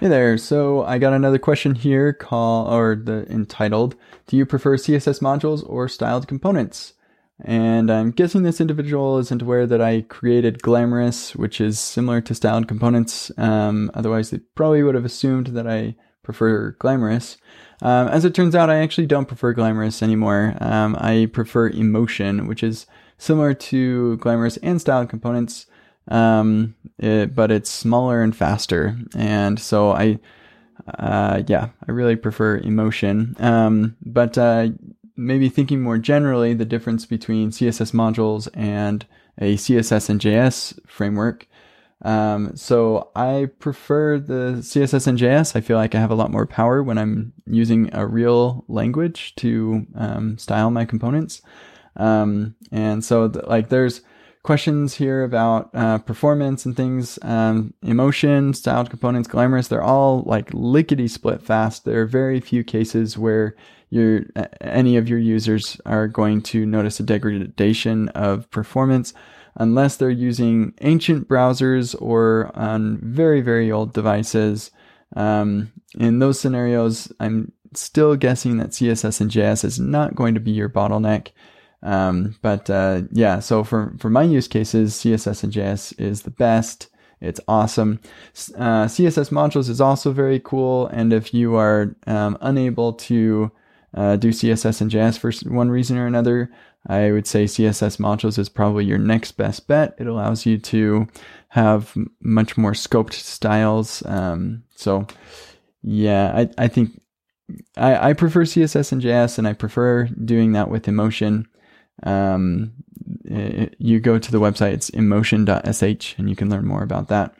Hey there. So I got another question here call or the entitled, do you prefer CSS modules or styled components? And I'm guessing this individual isn't aware that I created Glamorous, which is similar to styled components. Um, otherwise, they probably would have assumed that I prefer Glamorous. Um, as it turns out, I actually don't prefer Glamorous anymore. Um, I prefer Emotion, which is similar to Glamorous and styled components um, it, but it's smaller and faster. And so I, uh, yeah, I really prefer emotion. Um, but uh, maybe thinking more generally, the difference between CSS modules and a CSS in JS framework. Um, so I prefer the CSS in JS. I feel like I have a lot more power when I'm using a real language to um, style my components. Um, and so, th- like, there's questions here about uh, performance and things, um, emotion, styled components, glamorous. They're all like lickety split fast. There are very few cases where your any of your users are going to notice a degradation of performance unless they're using ancient browsers or on very very old devices. Um, in those scenarios, I'm still guessing that CSS in JS is not going to be your bottleneck. Um, but uh, yeah, so for for my use cases, CSS in JS is the best. It's awesome. Uh, CSS modules is also very cool, and if you are um, unable to uh, do CSS in JS for one reason or another, I would say CSS modules is probably your next best bet. It allows you to have much more scoped styles. Um, so yeah, I, I think I, I prefer CSS in JS, and I prefer doing that with emotion um, it, you go to the website, it's emotion.sh, and you can learn more about that.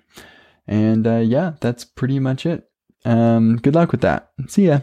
And uh, yeah, that's pretty much it. Um, good luck with that. See ya.